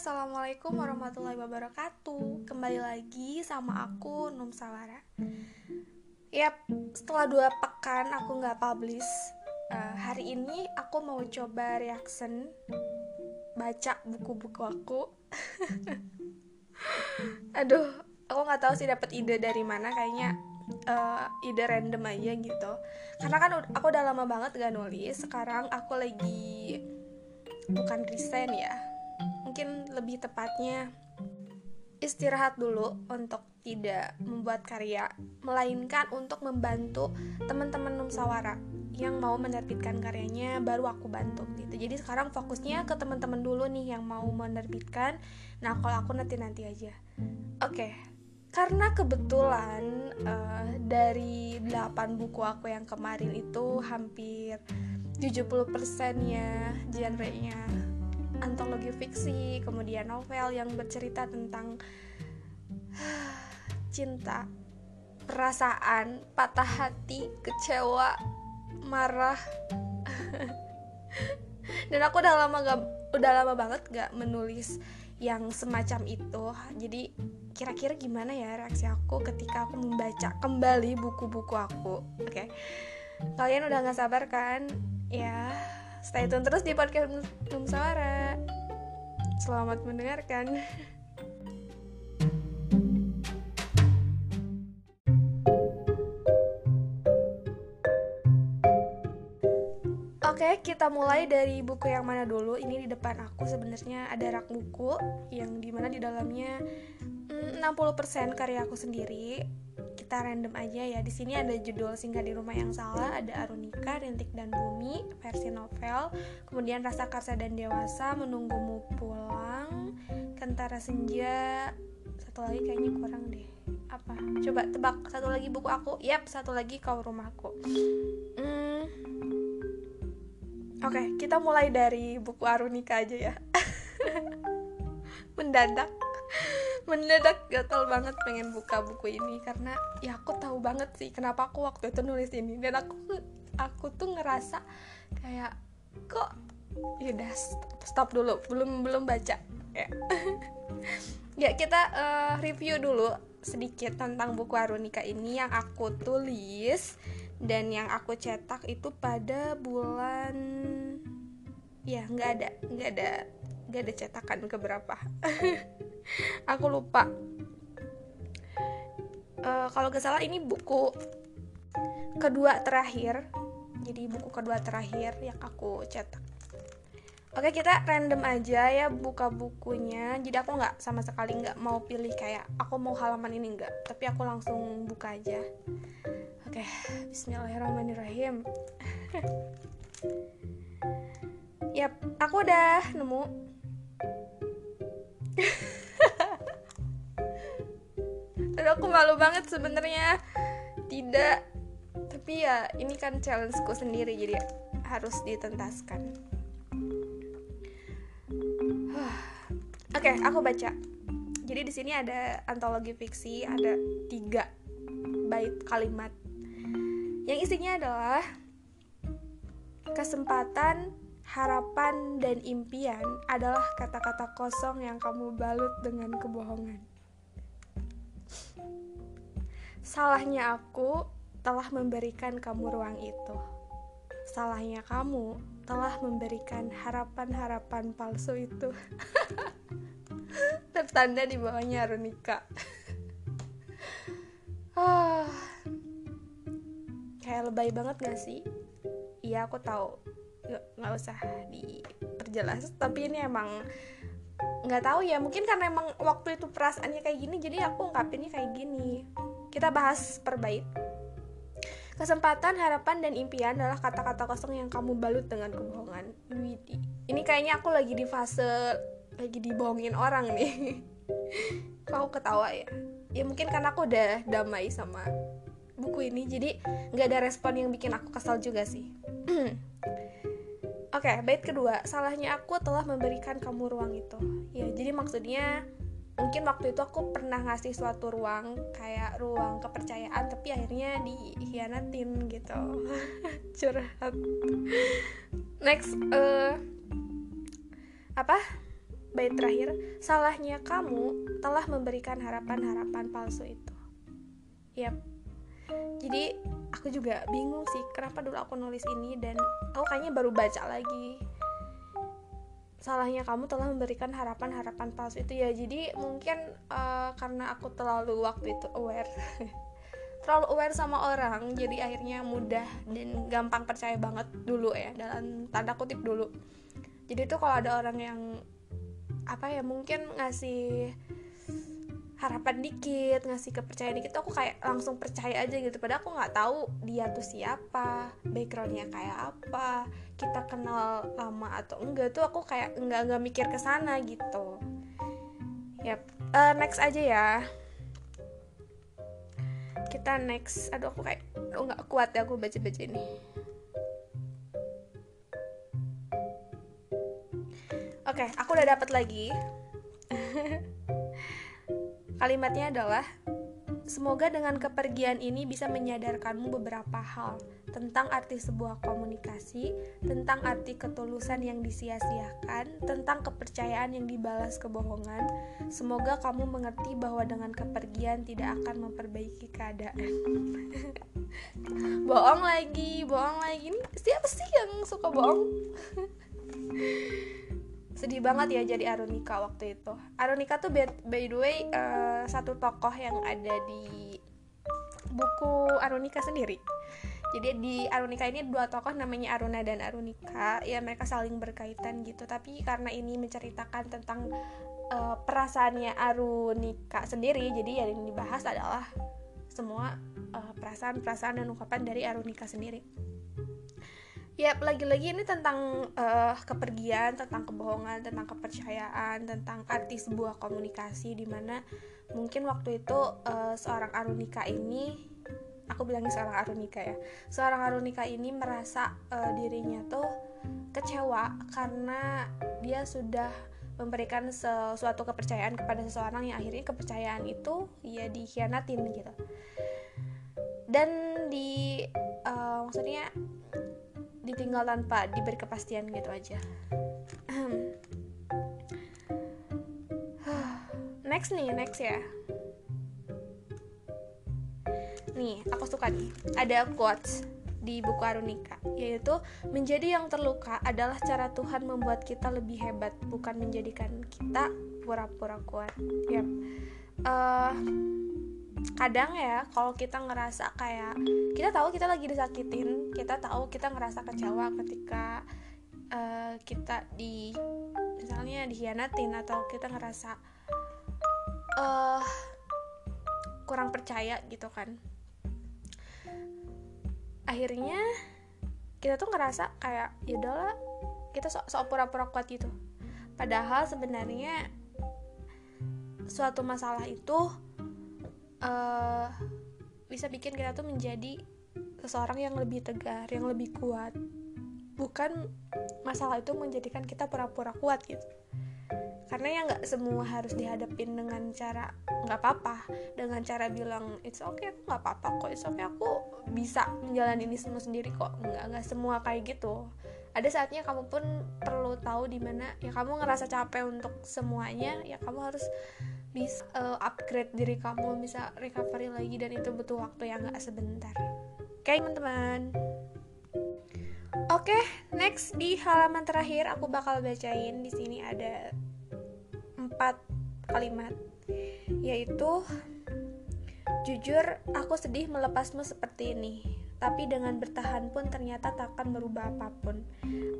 assalamualaikum warahmatullahi wabarakatuh. Kembali lagi sama aku Num Sawara. Yap, setelah dua pekan aku nggak publish, uh, hari ini aku mau coba reaction baca buku-buku aku. Aduh, aku nggak tahu sih dapat ide dari mana. Kayaknya uh, ide random aja gitu. Karena kan aku udah lama banget gak nulis. Sekarang aku lagi bukan resign ya mungkin lebih tepatnya istirahat dulu untuk tidak membuat karya, melainkan untuk membantu teman-teman Numsawara yang mau menerbitkan karyanya baru aku bantu gitu. Jadi sekarang fokusnya ke teman-teman dulu nih yang mau menerbitkan. Nah, kalau aku nanti-nanti aja. Oke. Okay. Karena kebetulan uh, dari 8 buku aku yang kemarin itu hampir 70%-nya genre-nya antologi fiksi, kemudian novel yang bercerita tentang cinta, perasaan, patah hati, kecewa, marah. Dan aku udah lama gak, udah lama banget gak menulis yang semacam itu. Jadi kira-kira gimana ya reaksi aku ketika aku membaca kembali buku-buku aku. Oke. Okay. Kalian udah gak sabar kan? Ya, Stay tune terus di podcast Num Suara. Selamat mendengarkan. Oke, kita mulai dari buku yang mana dulu. Ini di depan aku sebenarnya ada rak buku yang di mana di dalamnya 60% mm, karya aku sendiri kita random aja ya. Di sini ada judul Singgah di Rumah yang Salah, ada Arunika, Rintik dan Bumi, versi novel, kemudian Rasa Karsa dan Dewasa, Menunggumu Pulang, Kentara Senja, satu lagi kayaknya kurang deh. Apa? Coba tebak satu lagi buku aku. Yap, satu lagi Kau Rumahku. Hmm. Oke, okay, kita mulai dari buku Arunika aja ya. Mendadak mendadak gatal banget pengen buka buku ini. Karena ya aku tahu banget sih kenapa aku waktu itu nulis ini. Dan aku aku tuh ngerasa kayak kok ya udah stop dulu. Belum belum baca. Ya. Ya kita uh, review dulu sedikit tentang buku Arunika ini yang aku tulis dan yang aku cetak itu pada bulan ya nggak ada nggak ada nggak ada cetakan keberapa aku lupa. Uh, kalau gak salah ini buku kedua terakhir. Jadi buku kedua terakhir yang aku cetak. Oke kita random aja ya buka bukunya. Jadi aku nggak sama sekali nggak mau pilih kayak Aku mau halaman ini nggak. Tapi aku langsung buka aja. Oke Bismillahirrahmanirrahim. Yap aku udah nemu Aku malu banget sebenarnya. Tidak. Tapi ya ini kan challengeku sendiri jadi harus ditentaskan oke okay, aku baca. Jadi di sini ada antologi fiksi ada tiga bait kalimat. Yang isinya adalah kesempatan harapan dan impian adalah kata-kata kosong yang kamu balut dengan kebohongan Salahnya aku telah memberikan kamu ruang itu. Salahnya kamu telah memberikan harapan-harapan palsu itu. Tertanda di bawahnya Runika. ah, kayak lebay banget gak sih? Iya aku tahu nggak usah diperjelas tapi ini emang nggak tahu ya mungkin karena emang waktu itu perasaannya kayak gini jadi aku ungkapinnya kayak gini kita bahas per bait kesempatan harapan dan impian adalah kata-kata kosong yang kamu balut dengan kebohongan. Widi ini kayaknya aku lagi di fase lagi dibohongin orang nih. Kau ketawa ya? Ya mungkin karena aku udah damai sama buku ini jadi nggak ada respon yang bikin aku kesal juga sih. Oke, okay, bait kedua, salahnya aku telah memberikan kamu ruang itu. Ya, jadi maksudnya mungkin waktu itu aku pernah ngasih suatu ruang kayak ruang kepercayaan tapi akhirnya dihianatin gitu. Curhat. Next uh, apa? bait terakhir salahnya kamu telah memberikan harapan-harapan palsu itu yep jadi aku juga bingung sih kenapa dulu aku nulis ini dan aku kayaknya baru baca lagi salahnya kamu telah memberikan harapan-harapan palsu itu ya. Jadi mungkin uh, karena aku terlalu waktu itu aware terlalu aware sama orang jadi akhirnya mudah dan gampang percaya banget dulu ya dalam tanda kutip dulu. Jadi tuh kalau ada orang yang apa ya mungkin ngasih harapan dikit ngasih kepercayaan dikit aku kayak langsung percaya aja gitu. Padahal aku nggak tahu dia tuh siapa backgroundnya kayak apa kita kenal lama atau enggak tuh aku kayak nggak nggak mikir ke sana gitu. Yep uh, next aja ya. Kita next aduh aku kayak aduh nggak kuat ya aku baca baca ini. Oke, okay, aku udah dapat lagi. Kalimatnya adalah Semoga dengan kepergian ini bisa menyadarkanmu beberapa hal tentang arti sebuah komunikasi, tentang arti ketulusan yang disia-siakan, tentang kepercayaan yang dibalas kebohongan. Semoga kamu mengerti bahwa dengan kepergian tidak akan memperbaiki keadaan. bohong lagi, bohong lagi. Ini siapa sih yang suka bohong? sedih banget ya jadi Arunika waktu itu. Arunika tuh by, by the way uh, satu tokoh yang ada di buku Arunika sendiri. Jadi di Arunika ini dua tokoh namanya Aruna dan Arunika. Ya mereka saling berkaitan gitu. Tapi karena ini menceritakan tentang uh, perasaannya Arunika sendiri jadi yang dibahas adalah semua uh, perasaan-perasaan dan ungkapan dari Arunika sendiri ya lagi-lagi ini tentang uh, kepergian tentang kebohongan tentang kepercayaan tentang arti sebuah komunikasi di mana mungkin waktu itu uh, seorang Arunika ini aku bilangnya seorang Arunika ya seorang Arunika ini merasa uh, dirinya tuh kecewa karena dia sudah memberikan sesuatu kepercayaan kepada seseorang yang akhirnya kepercayaan itu ya dikhianatin gitu. Dan di uh, maksudnya ditinggal tanpa diberi kepastian gitu aja. Next nih next ya. Nih aku suka nih. Ada quotes di buku Arunika yaitu menjadi yang terluka adalah cara Tuhan membuat kita lebih hebat bukan menjadikan kita pura-pura kuat. Yep. uh, kadang ya kalau kita ngerasa kayak kita tahu kita lagi disakitin kita tahu kita ngerasa kecewa ketika uh, kita di misalnya dikhianatin atau kita ngerasa uh, kurang percaya gitu kan. Akhirnya kita tuh ngerasa kayak ya udahlah kita sok sok pura-pura kuat gitu. Padahal sebenarnya suatu masalah itu uh, bisa bikin kita tuh menjadi seseorang yang lebih tegar, yang lebih kuat. Bukan masalah itu menjadikan kita pura-pura kuat gitu. Karena ya nggak semua harus dihadapin dengan cara nggak apa-apa, dengan cara bilang it's okay aku nggak apa-apa kok, it's okay aku bisa menjalani ini semua sendiri kok. Nggak nggak semua kayak gitu. Ada saatnya kamu pun perlu tahu di mana ya kamu ngerasa capek untuk semuanya, ya kamu harus bisa uh, upgrade diri kamu bisa recovery lagi dan itu butuh waktu yang gak sebentar oke okay, teman-teman oke okay, next di halaman terakhir aku bakal bacain di sini ada empat kalimat yaitu jujur aku sedih melepasmu seperti ini tapi dengan bertahan pun ternyata tak akan merubah apa pun.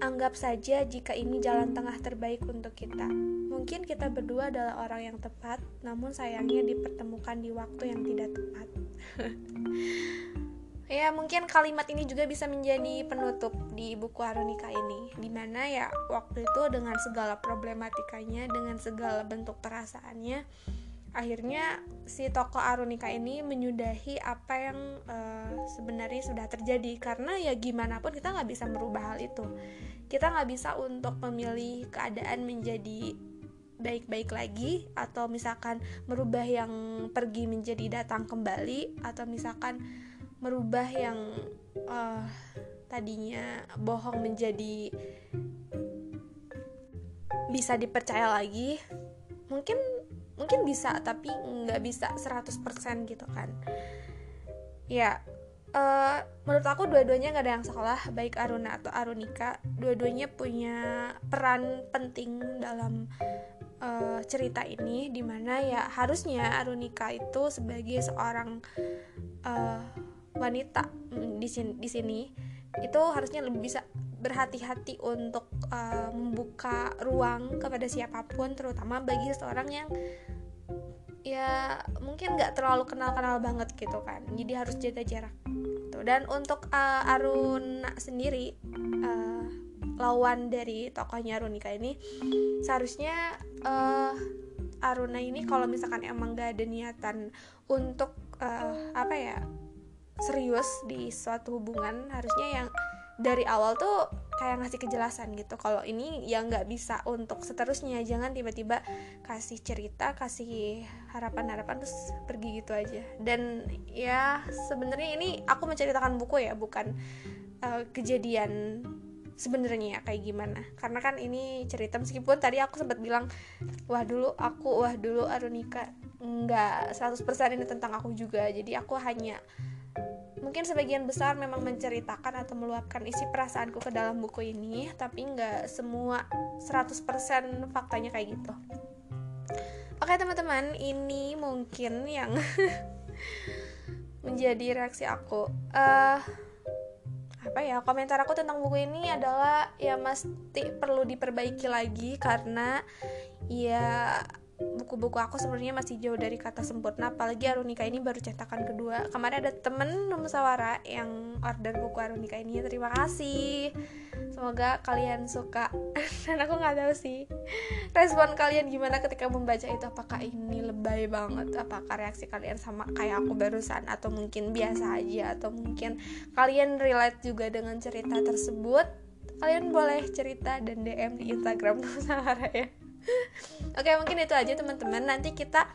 Anggap saja jika ini jalan tengah terbaik untuk kita. Mungkin kita berdua adalah orang yang tepat, namun sayangnya dipertemukan di waktu yang tidak tepat. ya mungkin kalimat ini juga bisa menjadi penutup di buku Arunika ini di mana ya waktu itu dengan segala problematikanya dengan segala bentuk perasaannya akhirnya si tokoh Arunika ini menyudahi apa yang uh, sebenarnya sudah terjadi karena ya gimana pun kita nggak bisa merubah hal itu kita nggak bisa untuk memilih keadaan menjadi baik-baik lagi atau misalkan merubah yang pergi menjadi datang kembali atau misalkan merubah yang uh, tadinya bohong menjadi bisa dipercaya lagi mungkin mungkin bisa tapi nggak bisa 100% gitu kan. Ya uh, menurut aku dua-duanya nggak ada yang salah baik Aruna atau Arunika. Dua-duanya punya peran penting dalam uh, cerita ini di mana ya harusnya Arunika itu sebagai seorang uh, wanita di sini di sini itu harusnya lebih bisa berhati-hati untuk uh, membuka ruang kepada siapa pun terutama bagi seorang yang ya mungkin nggak terlalu kenal-kenal banget gitu kan. Jadi harus jaga jarak tuh dan untuk uh, Aruna sendiri uh, lawan dari tokohnya Arunika ini seharusnya uh, Aruna ini kalau misalkan emang gak ada niatan untuk uh, apa ya serius di suatu hubungan harusnya yang dari awal tuh kayak ngasih kejelasan gitu. Kalau ini ya nggak bisa untuk seterusnya. Jangan tiba-tiba kasih cerita kasih harapan-harapan terus pergi gitu aja. Dan ya sebenarnya ini aku menceritakan buku ya bukan uh, kejadian sebenarnya kayak gimana. Karena kan ini cerita meskipun tadi aku sempat bilang wah dulu aku wah dulu Arunika nggak 100% ini tentang aku juga. Jadi aku hanya mungkin sebagian besar memang menceritakan atau meluapkan isi perasaanku ke dalam buku ini tapi nggak semua 100% faktanya kayak gitu. Oke teman-teman ini mungkin yang menjadi reaksi aku. Uh, apa ya komentar aku tentang buku ini adalah ya mesti perlu diperbaiki lagi karena ya buku-buku aku sebenarnya masih jauh dari kata sempurna apalagi Arunika ini baru cetakan kedua. Kemarin ada temen musawara yang order buku Arunika ini terima kasih. Semoga kalian suka. Dan aku nggak tahu sih respon kalian gimana ketika membaca itu. Apakah ini lebay banget? Apakah reaksi kalian sama kayak aku barusan? Atau mungkin biasa aja? Atau mungkin kalian relate juga dengan cerita tersebut? Kalian boleh cerita dan DM di Instagram musawara ya Oke mungkin itu aja teman-teman. Nanti kita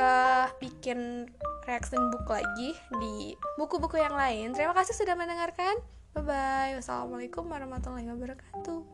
uh, bikin reaction book lagi di buku-buku yang lain. Terima kasih sudah mendengarkan. Bye bye Wassalamualaikum warahmatullahi wabarakatuh